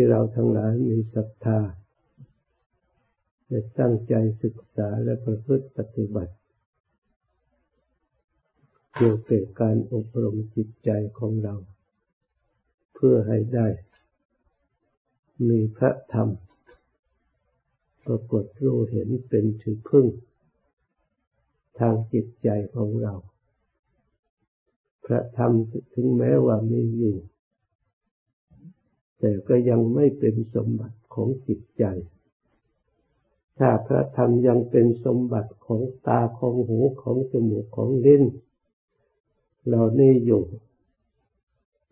ที่เราทั้งหลายมีศรัทธาและตั้งใจศึกษาและประพฤติปฏิบัติเกี่ยวกับการอบรมจิตใจของเรา เพื่อให้ได้ มีพระธรรมปรากฏรู้เห็นเป็นถือพึ่ง ทางจิตใจของเรา พระธรรมถึงแม้ว่ามีอยู่ แต่ก็ยังไม่เป็นสมบัติของจิตใจ ถ้าพระธรรมยังเป็นสมบัติของตาของหูของจมูกของลิ้นเรานี่อยู่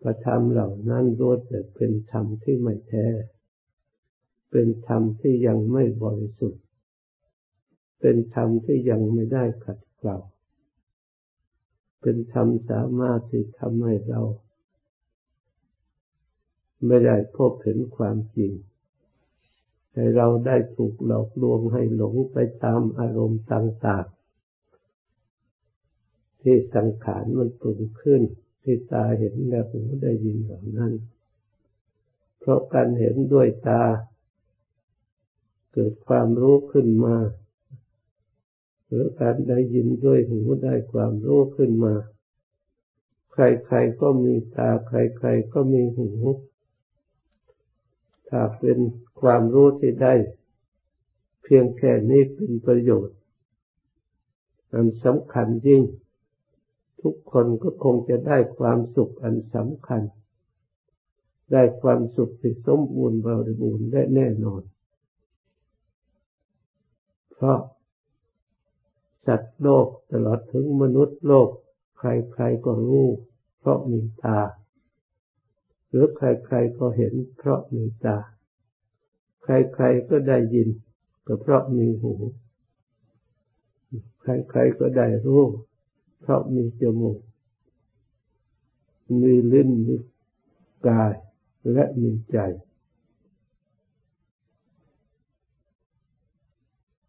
พระธรรมเหล่านั้นล้วนแต่เป็นธรรมที่ไม่แท้ เป็นธรรมที่ยังไม่บริสุทธิ์ เป็นธรรมที่ยังไม่ได้ขัดเกลาเป็นธรรมสามารถที่ทำให้เรา ไม่ได้พบเห็นความจริงให้เราได้ถูกหลอกลวงให้หลงไปตามอารมณ์ต่างๆ ที่สังขารมันปรุงขึ้น ที่ตาเห็นและหูได้ยินเหล่านั้น เพราะการเห็นด้วยตา เกิดความรู้ขึ้นมาหรือการได้ยินด้วยหูได้ความรู้ขึ้นมา ใครๆก็มีตา ใครๆก็มีหู ถ้าเป็นความรู้ที่ได้ เพียงแค่นี้เป็นประโยชน์ อันสำคัญยิ่ง ทุกคนก็คงจะได้ความสุขอันสำคัญ ได้ความสุขที่สมบูรณ์บริบูรณ์และแน่นอน เพราะสัตว์โลกตลอดถึงมนุษย์โลก ใครๆก็รู้ เพราะมีตา หรือใครๆก็เห็นเพราะมีตา ใครๆก็ได้ยินก็เพราะมีหู ใครๆก็ได้รู้ เพราะมีจมูก มีลิ้น มีกาย และมีใจ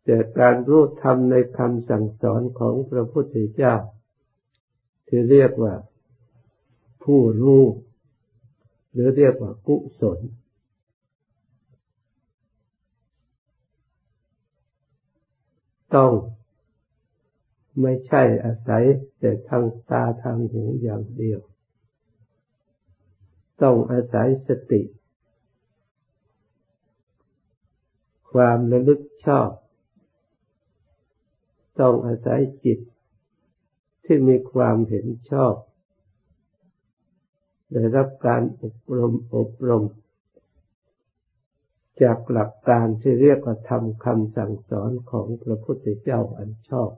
แต่การรู้ธรรมในคำสั่งสอนของพระพุทธเจ้า ที่เรียกว่าผู้รู้ หรือเรียกว่ากุศล ต้องไม่ใช่อาศัยแต่ทางตาทางหูอย่างเดียว ต้องอาศัยสติ ความระลึกชอบ ต้องอาศัยจิตที่มีความเห็นชอบ ได้รับการอบรมอบรม จากหลักการที่เรียกว่าธรรมคำสั่งสอนของพระพุทธเจ้าอันชอบ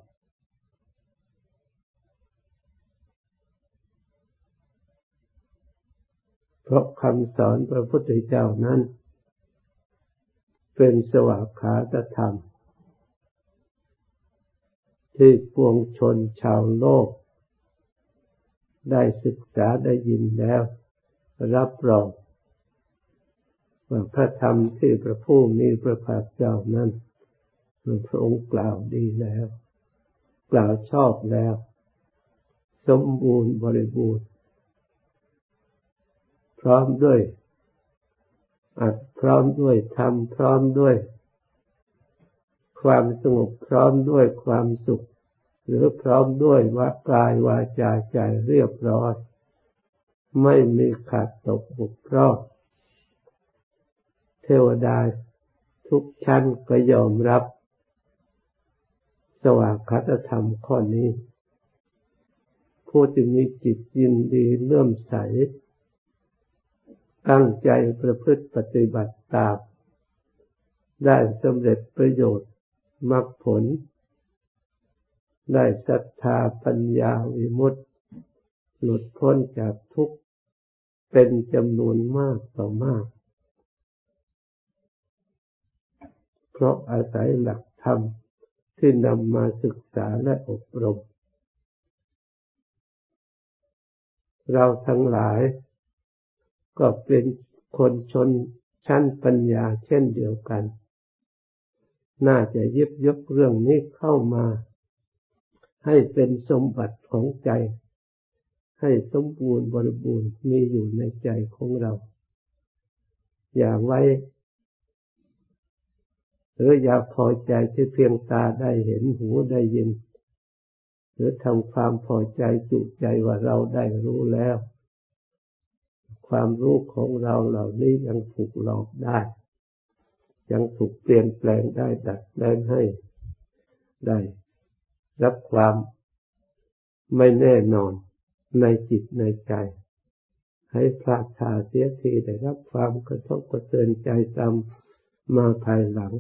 เพราะคำสอนพระพุทธเจ้านั้น เป็นสวากขาตธรรม ที่ปวงชนชาวโลก ได้ศึกษาได้ยินแล้ว รับรองว่าพระธรรมที่พระผู้มีพระภาคเจ้านั้นพระองค์กล่าวดีแล้ว กล่าวชอบแล้ว สมบูรณ์บริบูรณ์ พร้อมด้วยอัดพร้อมด้วยธรรมพร้อมด้วย ความสงบพร้อมด้วยความสุข หรือพร้อมด้วยว่ากายวาจาใจเรียบร้อย ไม่มีขาดตกบกพร่องเทวดาทุกชั้นก็ยอมรับ สว่างคตธรรมข้อนี้ ผู้ที่มีจิตยินดีเลื่อมใส ตั้งใจประพฤติปฏิบัติตาม ได้สำเร็จประโยชน์มรรคผล ได้ศรัทธาปัญญาวิมุตติ หลุดพ้นจากทุกข์เป็นจำนวนมากต่อมาก เพราะอาศัยหลักธรรมที่นำมาศึกษาและอบรม เราทั้งหลาย ก็เป็นคนชนชั้นปัญญาเช่นเดียวกัน น่าจะยิบยกเรื่องนี้เข้ามา ให้เป็นสมบัติของใจ ให้สมบูรณ์บริบูรณ์มีอยู่ในใจของเรา อย่าไว้ หรืออย่าพอใจที่เพียงตาได้เห็นหูได้ยิน หรือทำความพอใจจุใจว่าเราได้รู้แล้ว ความรู้ของเราเหล่านี้ยังถูกหลอกได้ ยังถูกเปลี่ยนแปลงได้ดัดแปลงให้ได้ รับความไม่แน่นอนในจิตในใจ ให้พลาดชาเสียทีได้รับความกระทบกระเทือนใจตามมาภายหลัง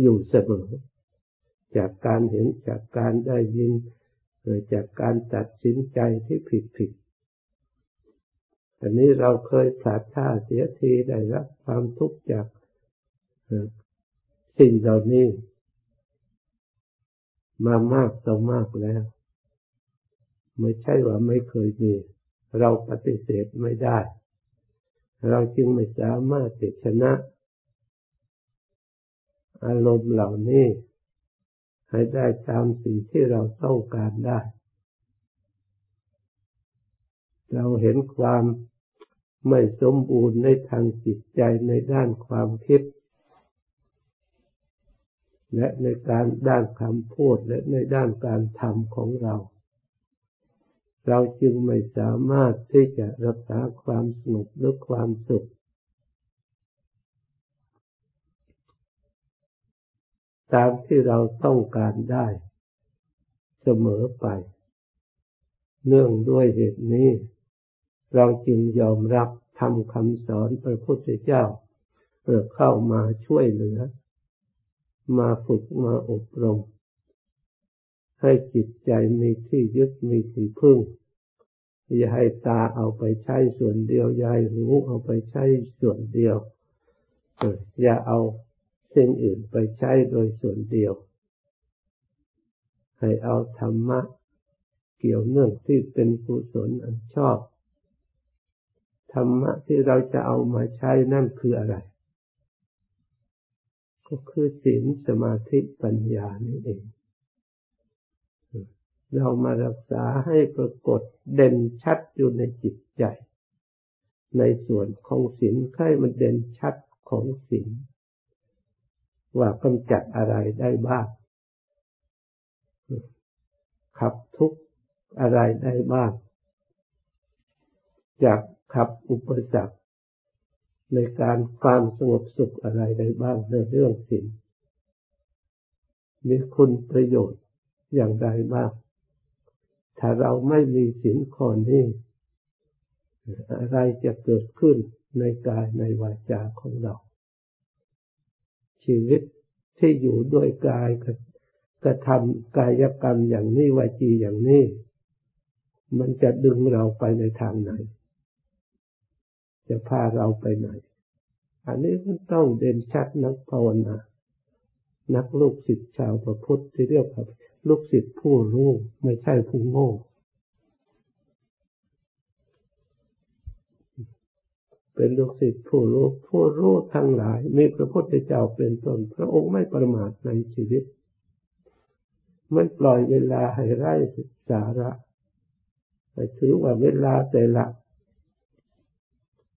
อยู่เสมอ จากการเห็นจากการได้ยินหรือจากการตัดสินใจที่ผิดผิดอันนี้เราเคยพลาดท่าเสียทีได้รับความทุกข์จากสิ่งเหล่านี้ มามากต่อมากแล้ว ไม่ใช่ว่าไม่เคยมี เราปฏิเสธไม่ได้ เราจึงไม่สามารถชนะ อารมณ์เหล่านี้ ให้ได้ตามสิ่งที่เราต้องการได้ เราเห็นความไม่สมบูรณ์ในทางจิตใจในด้านความคิด และในการด้านคำพูดและในด้านการทำของเรา เราจึงไม่สามารถที่จะรักษาความสงบหรือความสุขตามที่เราต้องการได้เสมอไป เนื่องด้วยเหตุนี้ เราจึงยอมรับทำคำสอนพระพุทธเจ้าเพื่อเข้ามาช่วยเหลือ มาฝึกมาอบรม ให้จิตใจมีที่ยึดมีที่พึ่ง อย่าให้ตาเอาไปใช้ส่วนเดียว อย่าให้หูเอาไปใช้ส่วนเดียว อย่าเอาสิ่งอื่นไปใช้โดยส่วนเดียว ให้เอาธรรมะเกี่ยวเนื่องที่เป็นกุศลอันชอบ ธรรมะที่เราจะเอามาใช้นั่นคืออะไร ก็คือศีลสมาธิปัญญานี่เอง เรามารักษาให้ปรากฏเด่นชัดอยู่ในจิตใจ ในส่วนของศีลให้มันเด่นชัดของศีลว่ากำจัดอะไรได้บ้างขับทุกอะไรได้บ้าง จากขับอุปสรรค ในการความสงบสุขอะไรได้บ้างในเรื่องศีลมีคุณประโยชน์อย่างไรบ้าง ถ้าเราไม่มีศีลข้อนี้อะไรจะเกิดขึ้นในกายในวาจาของเรา ชีวิตที่อยู่ด้วยกายกระทำกายกรรมอย่างนี้วาจีอย่างนี้ มันจะดึงเราไปในทางไหน จะพาเราไปไหน อันนี้มันต้องเด่นชัดนักภาวนา นักลูกศิษย์ชาวพระพุทธที่เรียกว่าลูกศิษย์ผู้รู้ไม่ใช่ผู้โง่ เป็นลูกศิษย์ผู้รู้ผู้รู้ทั้งหลาย มีพระพุทธเจ้าเป็นต้น พระองค์ไม่ประมาทในชีวิต ไม่ปล่อยเวลาให้ไร้สาระแต่ถือว่าเวลาแต่ละ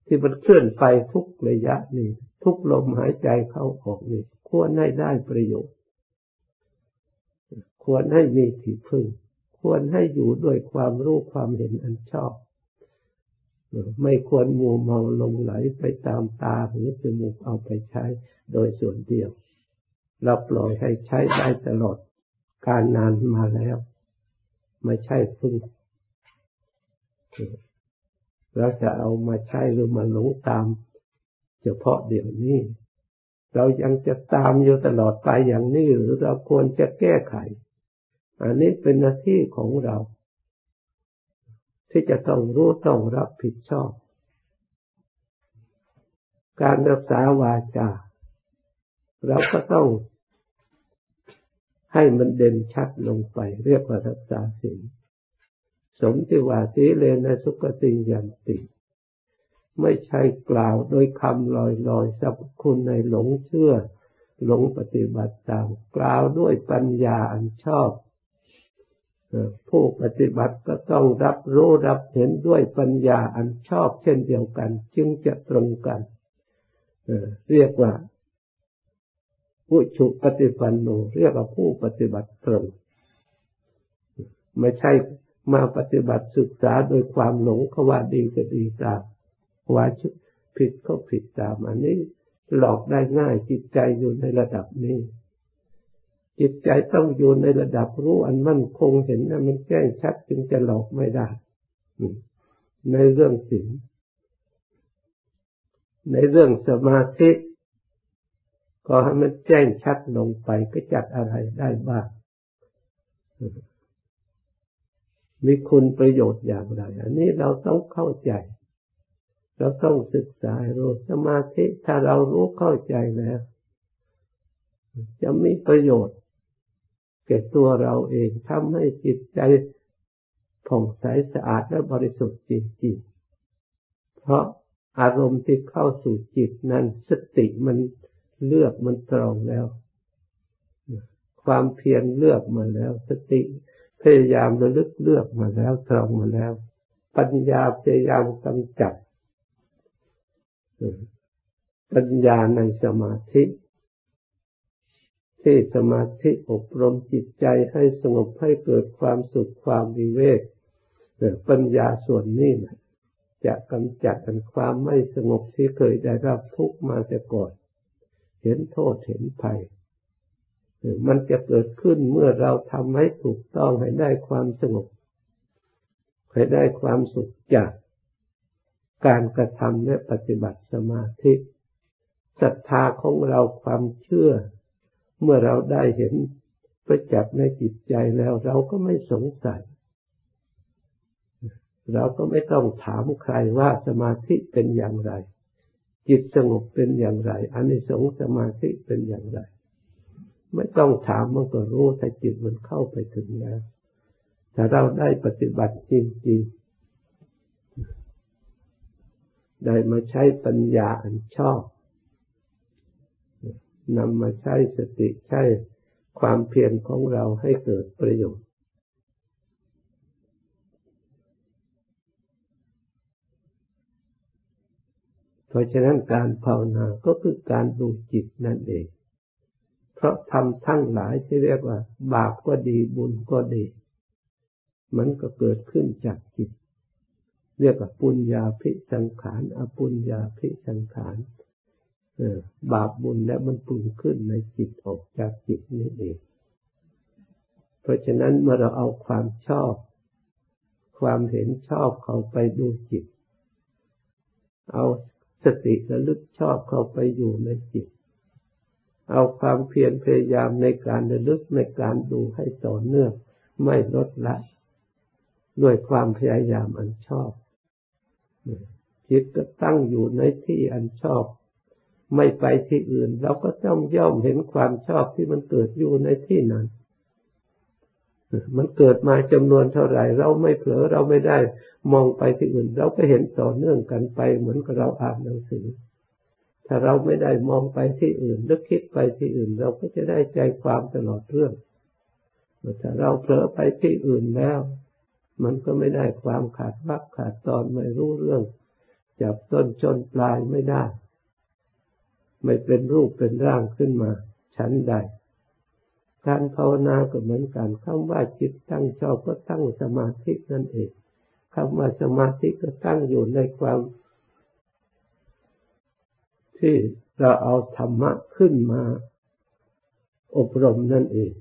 ที่มันเคลื่อนไปทุกระยะนี่ทุกลมหายใจเข้าออกนี่ควรให้ได้ประโยชน์ ควรให้มีที่พึ่ง ควรให้อยู่ด้วยความรู้ความเห็นอันชอบ ไม่ควรมัวเมาลงไหลไปตามตาหรือจมูกเอาไปใช้โดยส่วนเดียวเราปล่อยให้ใช้ได้ตลอดการนานมาแล้ว ไม่ใช่พึ่ง เราจะเอามาใช้หรือมาหลงตาม เฉพาะเดี๋ยวนี้ เรายังจะตามอยู่ตลอดไปอย่างนี้หรือเราควรจะแก้ไข อันนี้เป็นหน้าที่ของเรา ที่จะต้องรู้ต้องรับผิดชอบ การรักษาวาจาเราก็ต้องให้มันเด่นชัดลงไป เรียกว่ารักษาศีล สมที่ว่าสีเลนสุกติยันติ ไม่ใช่กล่าวโดยคำลอยๆสับคุณในหลงเชื่อ หลงปฏิบัติตามกล่าวด้วยปัญญาอันชอบผู้ปฏิบัติก็ต้องรับรู้รับเห็นด้วยปัญญาอันชอบเช่นเดียวกัน จึงจะตรงกันเรียกว่าผู้ชุปฏิปันโนเรียกว่าผู้ปฏิบัติตรง ไม่ใช่ มาปฏิบัติศึกษาโดยความหลงเขาว่าดีก็ดีตามว่าผิดก็ผิดตามอันนี้หลอกได้ง่ายจิตใจอยู่ในระดับนี้ จิตใจต้องอยู่ในระดับรู้อันมั่นคงเห็นนะมันแจ้งชัดจึงจะหลอกไม่ได้ในเรื่องศีลในเรื่องสมาธิก็ให้มันแจ้งชัดลงไปก็จัดอะไรได้บ้าง มีคุณประโยชน์อย่างไร อันนี้เราต้องเข้าใจ เราต้องศึกษารู้สมาธิถ้าเรารู้เข้าใจแล้ว จะมีประโยชน์แก่ตัวเราเองทำให้จิตใจผ่องใสสะอาดและบริสุทธิ์จริงๆ เพราะอารมณ์ที่เข้าสู่จิตนั้นสติมันเลือกมันตรองแล้ว ความเพียรเลือกมาแล้ว สติ พยายามระลึกเลือกมาแล้วตรองมาแล้ว ปัญญาพยายามกำจัดปัญญาในสมาธิที่สมาธิอบรมจิตใจให้สงบให้เกิดความสุขความวิเวกปัญญาส่วนนี้นะจะกำจัดความไม่สงบที่เคยได้รับทุกมาแต่ก่อน เห็นโทษเห็นภัย มันจะเกิดขึ้นเมื่อเราทำให้ถูกต้องให้ได้ความสงบให้ได้ความสุขจากการกระทำและปฏิบัติสมาธิศรัทธาของเราความเชื่อ เมื่อเราได้เห็นประจักษ์ในจิตใจแล้ว เราก็ไม่สงสัย เราก็ไม่ต้องถามใครว่าสมาธิเป็นอย่างไร จิตสงบเป็นอย่างไรอันนี้สงสมาธิเป็นอย่างไร ไม่ต้องถามมันก็รู้ถ้าจิตมันเข้าไปถึงแล้วถ้าเราได้ปฏิบัติจริงๆ ได้มาใช้ปัญญาอันชอบนำมาใช้สติใช้ความเพียรของเราให้เกิดประโยชน์ เพราะฉะนั้นการภาวนาก็คือการดูจิตนั่นเอง ราะทำทั้งหลายที่เรียกว่า บาปก็ดีบุญก็ดี มันก็เกิดขึ้นจากจิต เรียกว่าปุญญาพิสังขารอปุญญาพิสังขารบาปบุญและมันปรุงขึ้นในจิตออกจากจิตนี้เอง เพราะฉะนั้นเมื่อเราเอาความชอบ ความเห็นชอบเข้าไปดูจิต เอาสติระลึกชอบเข้าไปอยู่ในจิต เอาความเพียรพยายามในการระลึกในการดูให้ต่อเนื่อง ไม่ลดละ ด้วยความพยายามอันชอบ จิตก็ตั้งอยู่ในที่อันชอบ ไม่ไปที่อื่น เราก็ต้องย่อมเห็นความชอบที่มันเกิดอยู่ในที่นั้นมันเกิดมาจำนวนเท่าไหร่ เราไม่เผลอเราไม่ได้มองไปที่อื่น เราก็เห็นต่อเนื่องกันไปเหมือนกับเราอ่านหนังสือ ถ้าเราไม่ได้มองไปที่อื่นหรือคิดไปที่อื่น เราก็จะได้ใจความตลอดเรื่องถ้าเราเผลอไปที่อื่นแล้ว มันก็ไม่ได้ความขาดวักขาดตอนไม่รู้เรื่อง จับต้นชนปลายไม่ได้ ไม่เป็นรูปเป็นร่างขึ้นมา ชั้นใด การภาวนาก็เหมือนกันคำว่าจิตตั้งชอบก็ตั้งสมาธินั่นเองคำว่าสมาธิก็ตั้งอยู่ในความ ที่เราเอาธรรมะขึ้นมาอบรมนั่นเอง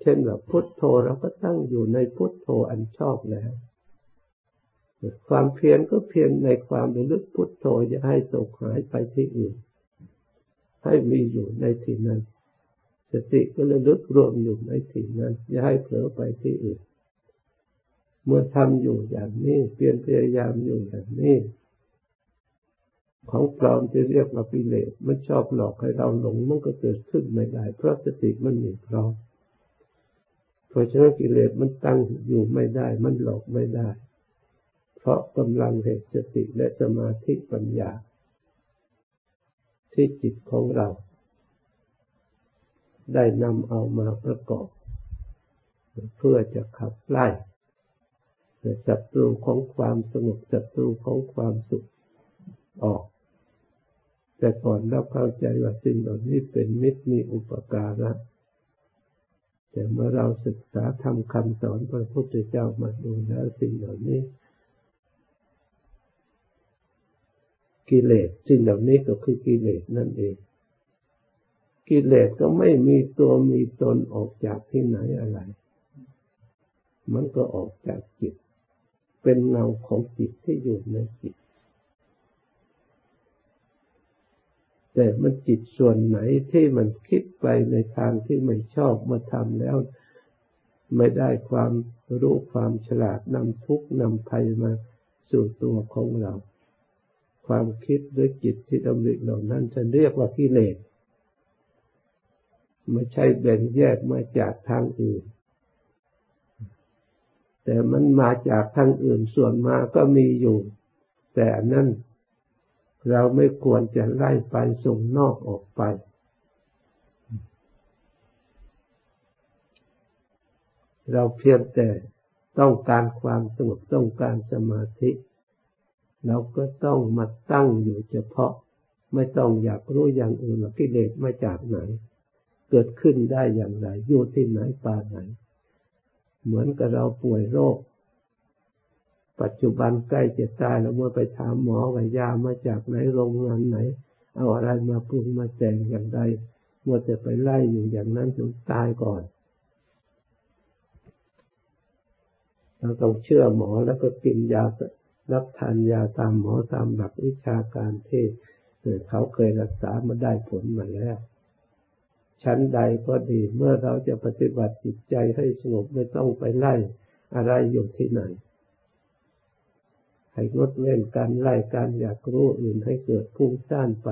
เช่นแบบพุทโธเราก็ตั้งอยู่ในพุทโธอันชอบแล้ว ความเพียรก็เพียรในความระลึกพุทโธจะให้ตกหายไปที่อื่น ให้มีอยู่ในที่นั้น สติก็ระลึกรวมอยู่ในที่นั้น อย่าให้เผลอไปที่อื่น เมื่อทำอยู่อย่างนี้เพียรพยายามอยู่อย่างนี้ ของปลอมที่เรียกว่ากิเลสมันชอบหลอกให้เราหลงมันก็เกิดขึ้นไม่ได้ เพราะสติมันมีพร้อมเพราะฉะนั้นกิเลสมันตั้งอยู่ไม่ได้ มันหลอกไม่ได้ เพราะกำลังแห่งสติและสมาธิปัญญา ที่จิตของเรา ได้นำเอามาประกอบ เพื่อจะขับไล่ศัตรูของความสงบศัตรูของความสุขออก แต่ก่อนเราเข้าใจว่าสิ่งเหล่านี้เป็นมิตรมีอุปการะแต่เมื่อเราศึกษาทำคำสอนพระพุทธเจ้ามาดูแล้วสิ่งเหล่านี้ กิเลสสิ่งเหล่านี้ก็คือกิเลสนั่นเอง กิเลสก็ไม่มีตัวมีตนออกจากที่ไหนอะไร มันก็ออกจากจิต เป็นเงาของจิตที่อยู่ในจิต แต่มันจิตส่วนไหนที่มันคิดไปในทางที่ไม่ชอบมาทำแล้ว ไม่ได้ความรู้ความฉลาดนำทุกข์นำภัยมาสู่ตัวของเรา ความคิดหรือจิตที่ดำริเหล่านั้นจะเรียกว่ากิเลสไม่ใช่แบ่งแยกมาจากทางอื่น แต่มันมาจากทางอื่นส่วนมาก็มีอยู่ แต่นั่น เราไม่ควรจะไล่ไปส่งนอกออกไป เราเพียงแต่ต้องการความสงบต้องการสมาธิ เราก็ต้องมาตั้งอยู่เฉพาะ ไม่ต้องอยากรู้อย่างอื่นว่ากิเลสมาจากไหน เกิดขึ้นได้อย่างไรอยู่ที่ไหนป่าไหน เหมือนกับเราป่วยโรค ปัจจุบันใกล้จะตายแล้วเมื่อไปถามหมอว่ายามาจากไหนโรงงานไหน เอาอะไรมาปรุงมาแต่งอย่างไรเมื่อจะไปไล่อยู่อย่างนั้นจนตายก่อนเราต้องเชื่อหมอแล้วก็กินยารับทานยาตามหมอตามหลักวิชาการที่เขาเคยรักษามาได้ผลมาแล้วชั้นใดก็ดีเมื่อเราจะปฏิบัติจิตใจให้สงบไม่ต้องไปไล่อะไรอยู่ที่ไหน ให้งดเว้นการไล่การอยากรู้อื่นให้เกิดพุ่งซ่านไป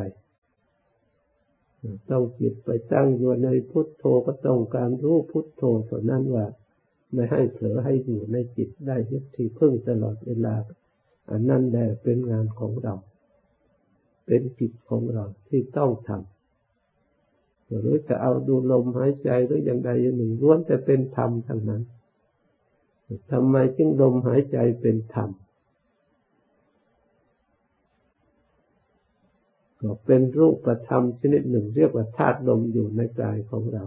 ต้องจิตไปตั้งอยู่ในพุทโธก็ต้องการรู้พุทโธเท่านั้นว่า ไม่ให้เผลอให้อยู่ในจิตได้ยึดที่พึ่งตลอดเวลา อันนั้นแหละเป็นงานของเรา เป็นจิตของเราที่ต้องทำหรือจะเอาดูลมหายใจหรืออย่างใดอย่างหนึ่งล้วนแต่เป็นธรรมทั้งนั้นทำไมจึงลมหายใจเป็นธรรม ก็เป็นรูปธรรมชนิดหนึ่ง เรียกว่าธาตุลมอยู่ในกายของเรา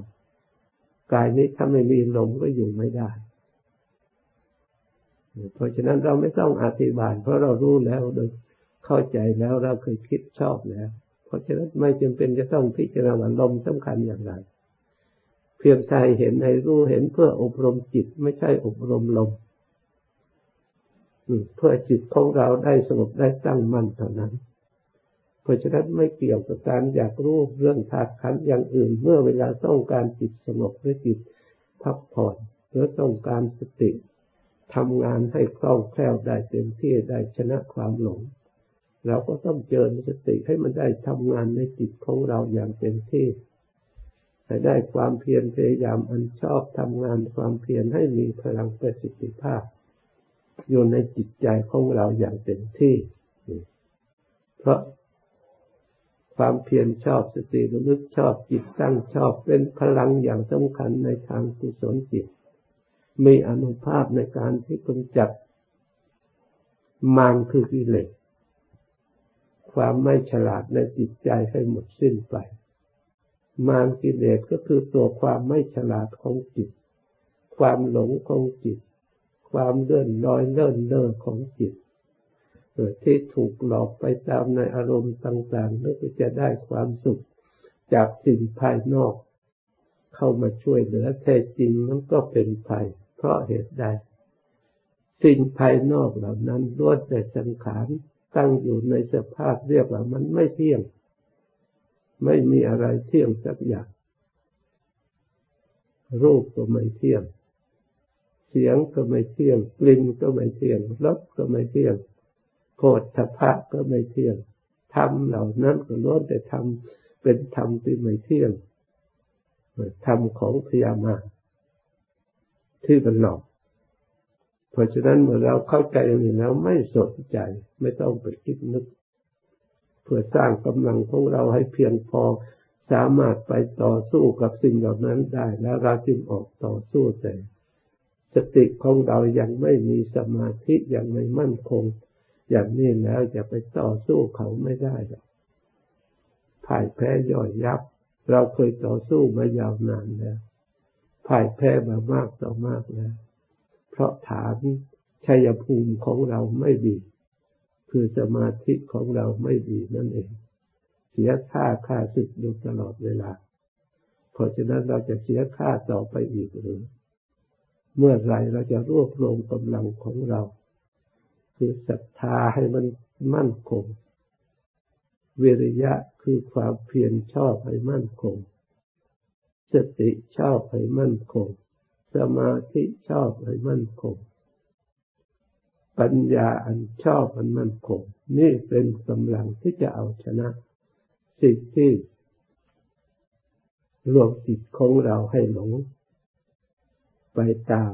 กายนี้ถ้าไม่มีลมก็อยู่ไม่ได้ เพราะฉะนั้นเราไม่ต้องอธิบาย เพราะเรารู้แล้วโดยเข้าใจแล้วเราเคยคิดชอบแล้ว เพราะฉะนั้นไม่จำเป็นจะต้องพิจารณาว่าลมสำคัญอย่างไร เพียงใจเห็นให้รู้เห็นเพื่ออบรมจิตไม่ใช่อบรมลมเพื่อจิตของเราได้สงบได้ตั้งมั่นเท่านั้น เพราะฉะนั้นไม่เกี่ยวกับการอยากรู้เรื่องธาตุขันธ์อย่างอื่น เมื่อเวลาต้องการจิตสงบหรือจิตพักผ่อนหรือต้องการสติทำงานให้คล่องแคล่วได้เต็มที่ได้ชนะความหลง เราก็ต้องเจริญสติให้มันได้ทำงานในจิตของเราอย่างเต็มที่ให้ได้ความเพียรพยายามอันชอบทำงานความเพียรให้มีพลังประสิทธิภาพ อยู่ในจิตใจของเราอย่างเต็มที่ เพราะ ความเพียรชอบสติระลึกชอบจิตตั้งชอบเป็นพลังอย่างสำคัญในทางกุศลจิต มีอนุภาพในการที่กำจัดมารคือกิเลสความไม่ฉลาดในจิตใจให้หมดสิ้นไป มารกิเลสก็คือตัวความไม่ฉลาดของจิต ความหลงของจิต ความเลื่อนลอยเลื่อนเล่อของจิต ที่ถูกหลอกไปตามในอารมณ์ต่างๆแล้วก็จะได้ความสุขจากสิ่งภายนอก เข้ามาช่วยเหลือแท้จริงมันก็เป็นภัย เพราะเหตุใด สิ่งภายนอกเหล่านั้นล้วนแต่สังขารตั้งอยู่ในสภาพเรียกว่ามันไม่เที่ยง ไม่มีอะไรเที่ยงสักอย่าง รูปก็ไม่เที่ยง เสียงก็ไม่เที่ยง กลิ่นก็ไม่เที่ยง รสก็ไม่เที่ยง โพธพะก็ไม่เที่ยงธรรมเหล่านั้นก็ล้วนแต่ทำเป็นธรรมที่ไม่เที่ยงธรรมของพยามาที่มันหลอกเพราะฉะนั้นเมื่อเราเข้าใจอย่างนี้แล้วไม่สนใจ ไม่ต้องไปคิดนึก เพื่อสร้างกำลังของเราให้เพียงพอสามารถไปต่อสู้กับสิ่งเหล่านั้นได้แล้วเราจึงออกต่อสู้แต่สติของเรายังไม่มีสมาธิยังไม่มั่นคง อย่างนี้แล้วจะไปต่อสู้เขาไม่ได้หรอกพ่ายแพ้ย่อยยับ เราเคยต่อสู้มายาวนานแล้วพ่ายแพ้มามากต่อมากแล้ว เพราะฐานชัยภูมิของเราไม่ดี คือสมาธิของเราไม่ดีนั่นเอง เสียค่าค่าศึกอยู่ตลอดเวลา เพราะฉะนั้นเราจะเสียค่าต่อไปอีกหรือ เมื่อไรเราจะรวบรวมกำลังของเรา คือศรัทธาให้มันมั่นคง วิริยะคือความเพียรชอบให้มั่นคง สติชอบให้มั่นคง สมาธิชอบให้มั่นคง ปัญญาอันชอบมันมั่นคง นี่เป็นกำลังที่จะเอาชนะสิ่งที่รวมจิตของเราให้หลง ไปตาม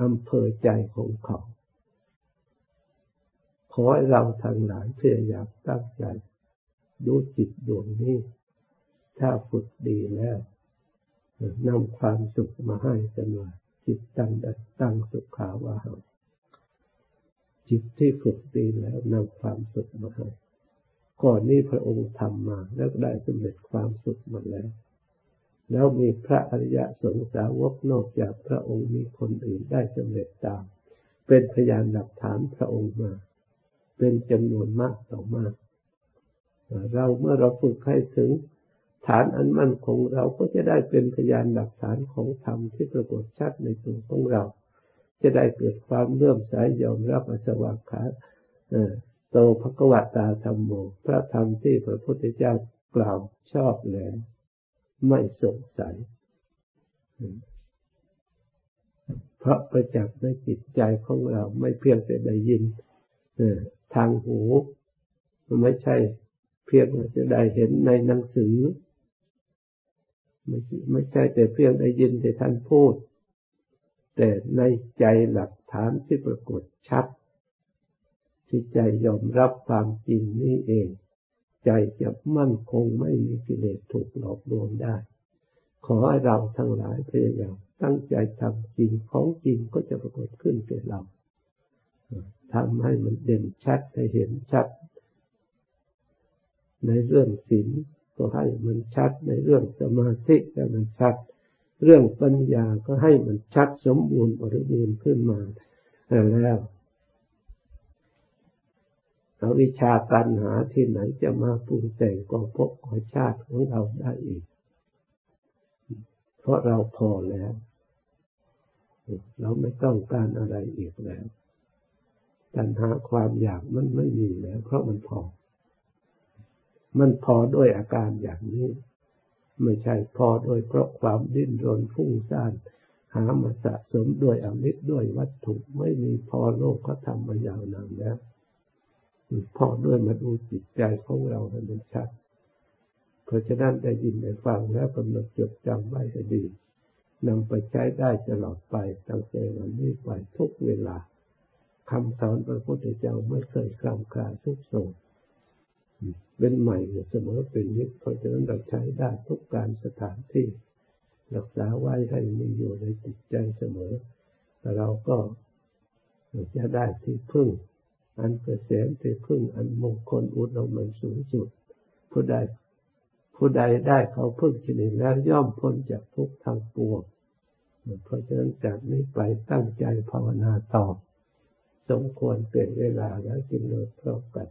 อำเภอใจของเขา ขอให้เราทั้งหลายพยายามตั้งใจดูจิตดวงนี้ ถ้าฝึกดีแล้วนำความสุขมาให้กันว่าจิตตั้งตั้งสุขาวาหาจิตที่ฝึกดีแล้วนำความสุขมาให้ก่อนนี้พระองค์ทำมาแล้วได้สำเร็จความสุขมาแล้ว แล้วมีพระอริยสงสาวกนอกจากพระองค์มีคนอื่นได้สำเร็จตาม เป็นพยานหลักฐานพระองค์มา เป็นจำนวนมากต่อมาก เราเมื่อเราฝึกให้ถึงฐานอันมั่นคงเราก็จะได้เป็นพยานหลักฐานของธรรมที่ปรากฏชัดในตัวของเรา จะได้เกิดความเลื่อมใสยอมรับอสวากขาโตภควตาธรรมโม พระธรรมที่พระพุทธเจ้ากล่าวชอบแล้วไม่สงสัยเพราะประจักษ์ในจิตใจของเราไม่เพียงแต่ได้ยิน ทางหูไม่ใช่เพียงจะได้เห็นในหนังสือ ไม่ไม่ใช่แต่เพียงได้ยินแต่ท่านพูด แต่ในใจหลักฐานที่ปรากฏชัด ที่ใจยอมรับความจริงนี้เอง ใจจะมั่นคงไม่มีกิเลสถูกหลอกลวงได้ ขอให้เราทั้งหลายพยายามตั้งใจทำจริงของจริงก็จะปรากฏขึ้นแก่เรา ทำให้มันเด่นชัดให้เห็นชัด ในเรื่องศีลก็ให้มันชัด ในเรื่องสมาธิก็มันชัด เรื่องปัญญาก็ให้มันชัดสมบูรณ์บริบูรณ์ขึ้นมาแล้วเอาวิชาการหาที่ไหนจะมาปรุงแต่งกอพบขอชาติของเราได้อีก เพราะเราพอแล้ว เราไม่ต้องการอะไรอีกแล้ว ปัญหาความอยากมันไม่มีแล้ว เพราะมันพอ มันพอด้วยอาการอย่างนี้ ไม่ใช่พอโดยเพราะความดิ้นรนฟุ้งซ่านหามาสะสมด้วยอมิตรด้วยวัตถุไม่มีพอโลกเขาทำมายาวนานแล้วพอด้วยมาดูจิตใจของเราให้มันชัดเพราะฉะนั้นได้ยินได้ฟังแล้วกำหนดจดจำไว้ให้ดีนำไปใช้ได้ตลอดไปตั้งแต่วันนี้ไปทุกเวลา คำสอนพระพุทธเจ้าไม่เคยคลำคลาทุกโศกเป็นใหม่เสมอเป็นนิดเพราะฉะนั้นเราใช้ได้ทุกการสถานที่รักษาไว้ให้มีอยู่ในจิตใจเสมอแต่เราก็จะได้ที่พึ่ง อันเกษมที่พึ่งอันมงคลอุดมมันสูงสุดผู้ใดผู้ใดได้เขาพึ่งชนิดแล้วย่อมพ้นจากทุกทางปวงเพราะฉะนั้นจากนี้ไปตั้งใจภาวนาต่อ สมควรเป็นเวลาแล้วจึงเลิกพร้อมกัน